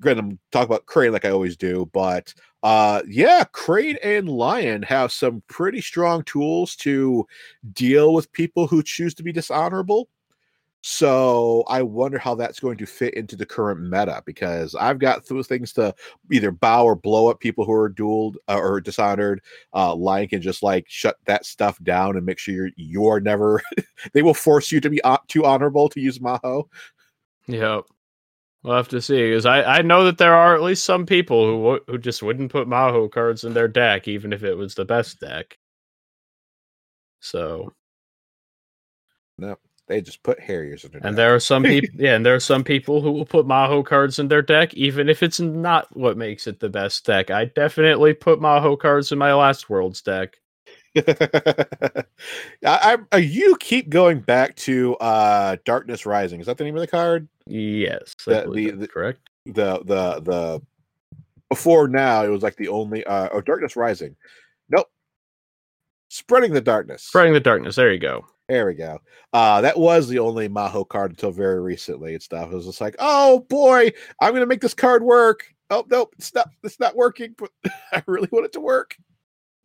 gonna talk about Crane like I always do, but uh, yeah, Crane and Lion have some pretty strong tools to deal with people who choose to be dishonorable. So I wonder how that's going to fit into the current meta because I've got those things to either bow or blow up people who are dueled uh, or dishonored. Uh, Lion can just like shut that stuff down and make sure you're you're never. they will force you to be too honorable to use Maho.
Yep. We'll have to see because I, I know that there are at least some people who who just wouldn't put Maho cards in their deck even if it was the best deck. So.
No, they just put Harriers in
their And deck. there are some people, yeah, and there are some people who will put Maho cards in their deck, even if it's not what makes it the best deck. I definitely put Maho cards in my last Worlds deck.
I, I, uh, you keep going back to uh, Darkness Rising. Is that the name of the card?
Yes,
the, the, the,
correct.
The the the before now it was like the only uh, oh Darkness Rising. Nope. Spreading the darkness.
Spreading the darkness. There you go.
There we go. Uh, that was the only Maho card until very recently and stuff. It was just like, oh boy, I'm gonna make this card work. Oh nope, it's not it's not working, but I really want it to work.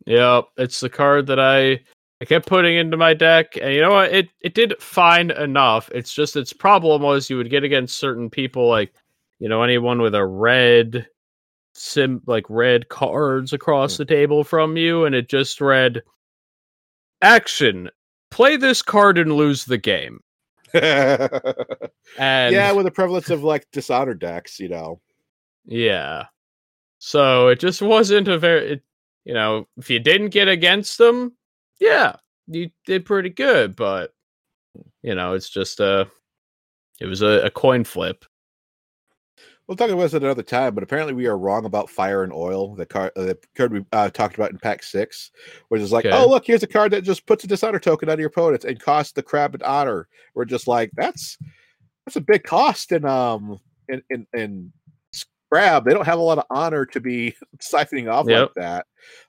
Yep, it's the card that I I kept putting into my deck, and you know what? It it did fine enough. It's just its problem was you would get against certain people, like you know anyone with a red sim like red cards across mm. the table from you, and it just read action play this card and lose the game.
and yeah, with the prevalence of like dishonored decks, you know.
Yeah. So it just wasn't a very, it, you know, if you didn't get against them, yeah, you did pretty good. But you know, it's just a, it was a, a coin flip.
We'll talk about this at another time, but apparently we are wrong about fire and oil. The card, uh, the card we uh, talked about in pack six, which is like, okay. oh look, here's a card that just puts a dishonor token on your opponents and costs the crab and honor. We're just like, that's that's a big cost in um in in, in crab. They don't have a lot of honor to be siphoning off yep. like that.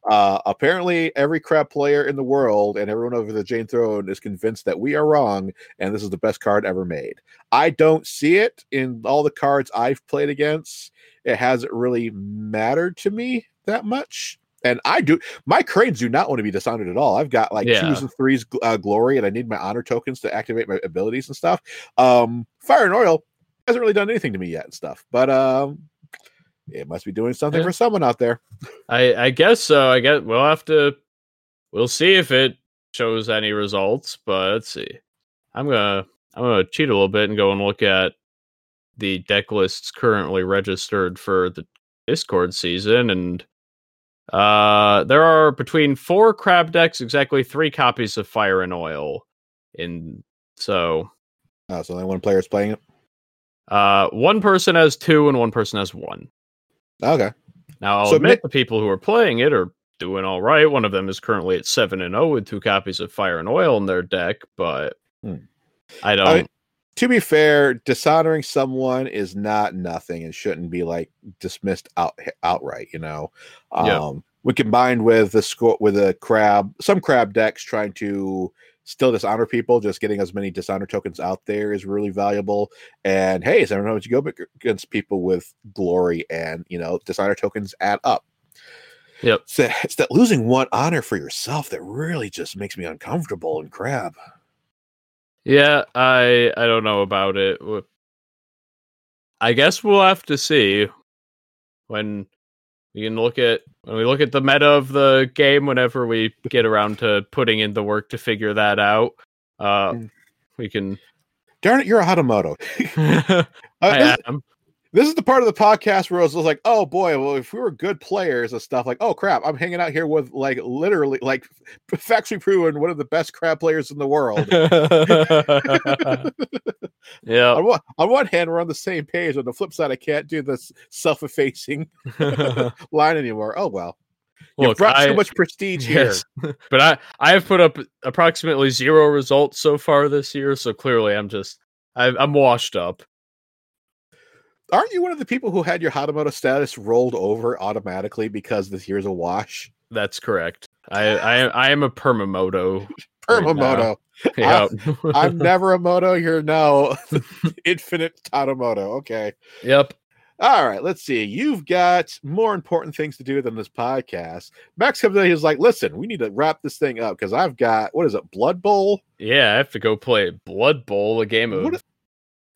Uh, apparently, every crab player in the world and everyone over the Jade Throne is convinced that we are wrong, and this is the best card ever made. I don't see it in all the cards I've played against. It hasn't really mattered to me that much. And I do, my cranes do not want to be dishonored at all. I've got like yeah. twos and threes uh, glory, and I need my honor tokens to activate my abilities and stuff. Um, Fire and oil hasn't really done anything to me yet and stuff. But um, it must be doing something yeah. for someone out there.
I I guess so. I guess we'll have to we'll see if it shows any results, but let's see. I'm gonna I'm gonna cheat a little bit and go and look at the deck lists currently registered for the Discord season and uh there are between four crab decks, exactly three copies of Fire and Oil. In so
Oh, so only one player is playing it?
Uh one person has two and one person has one.
Okay.
Now I'll so admit the people who are playing it are doing all right. One of them is currently at seven and zero with two copies of Fire and Oil in their deck, but hmm. I don't. I mean,
to be fair, dishonoring someone is not nothing and shouldn't be like dismissed out outright. You know, um, yeah. we combined with the score with a crab, some crab decks trying to still dishonor people. Just getting as many dishonor tokens out there is really valuable. And hey, so I don't know what you go against people with glory and you know dishonor tokens add up.
Yep.
So it's that losing one honor for yourself that really just makes me uncomfortable and crab.
Yeah, I I don't know about it. I guess we'll have to see when we can look at when we look at the meta of the game. Whenever we get around to putting in the work to figure that out, uh,
Mm.
we can.
Darn it, you're a Hatamoto. Uh,
I am.
This is the part of the podcast where I was like, oh boy, well, if we were good players and stuff, like, oh crap, I'm hanging out here with like literally, like, factually proven one of the best crab players in the world.
yeah.
on, one, on one hand, we're on the same page. On the flip side, I can't do this self-effacing line anymore. Oh well, you
Look,
brought
I,
too much prestige here.
but I I have put up approximately zero results so far this year, so clearly I'm just I, I'm washed up.
Aren't you one of the people who had your Hatamoto status rolled over automatically because this year's a wash?
That's correct. I I, I am a permamoto. Right.
Permamoto.
Yeah.
I'm never a moto. You're now infinite Tatamoto. Okay.
yep.
All right. Let's see. You've got more important things to do than this podcast. Max comes in. He's like, listen, we need to wrap this thing up because I've got, what is it, Blood Bowl?
Yeah, I have to go play Blood Bowl, a game of.
What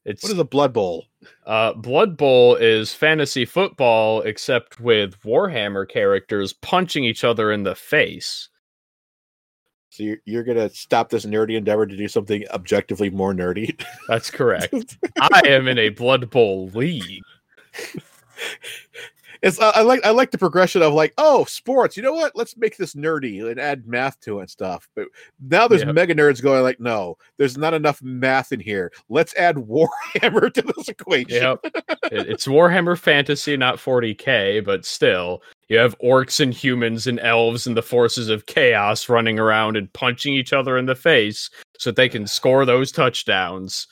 it's
What is a Blood Bowl?
uh, Blood Bowl is fantasy football, except with Warhammer characters punching each other in the face.
So you're, you're going to stop this nerdy endeavor to do something objectively more nerdy.
That's correct. I am in a Blood Bowl league.
it's I, I like I like the progression of like oh sports you know what let's make this nerdy and add math to it and stuff but now there's
Yep.
mega nerds going like no there's not enough math in here let's add warhammer to this equation
Yep. It's Warhammer Fantasy, not 40k, but still, you have orcs and humans and elves and the forces of chaos running around and punching each other in the face so that they can score those touchdowns.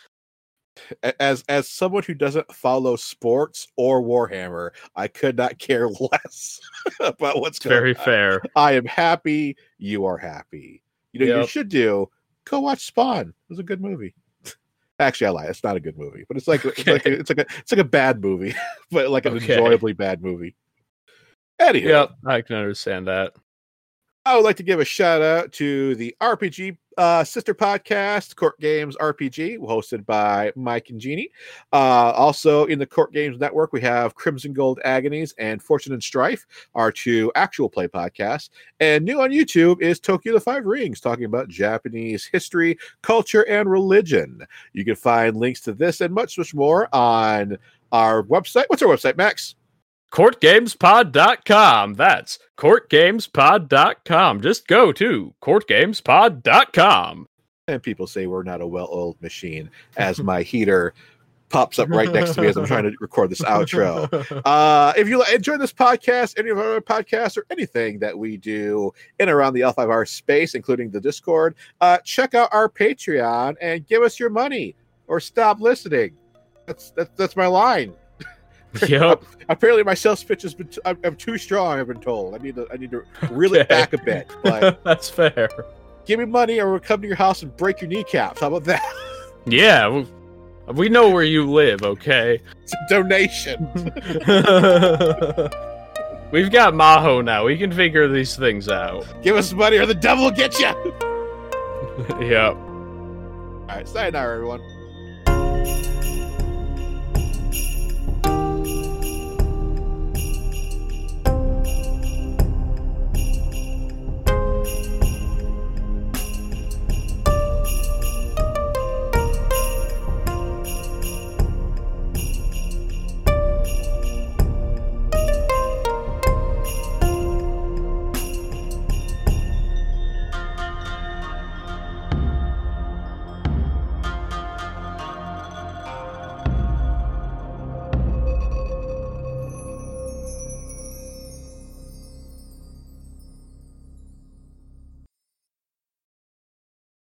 As as someone who doesn't follow sports or warhammer i could not care less about what's going
very
on.
fair.
i am happy you are happy you know you should do go watch spawn it was a good movie actually i lie it's not a good movie but it's like it's like a, it's like a it's like a bad movie but like an
Okay.
enjoyably bad movie Anywho,
Yep, I can understand that.
I would like to give a shout out to the RPG uh, sister podcast, Court Games RPG, hosted by Mike and Jeannie. Uh, also, in the Court Games Network, we have Crimson Gold Agonies and Fortune and Strife, our two actual play podcasts. And new on YouTube is Tokyo the Five Rings, talking about Japanese history, culture, and religion. You can find links to this and much, much more on our website. What's our website, Max?
courtgamespod.com. That's courtgamespod.com. Just go to courtgamespod.com.
and people say we're not a well-oiled machine as my heater pops up right next to me as I'm trying to record this outro. Uh, if you enjoy this podcast, any of our other podcasts, or anything that we do in and around the L5R space, including the Discord, uh, check out our Patreon and give us your money or stop listening. That's that's, that's my line.
Yep.
Apparently, my sales pitch has been t- I'm, too strong. I've been told. I need to I need to reel it
Okay.
back a bit. But
That's fair.
give me money, or we'll come to your house and break your kneecaps. How about that?
Yeah, we, we know where you live, okay?
It's a donation.
We've got Maho now. We can figure these things out.
Give us money, or the devil will get you.
yep.
All right, sayonara, everyone.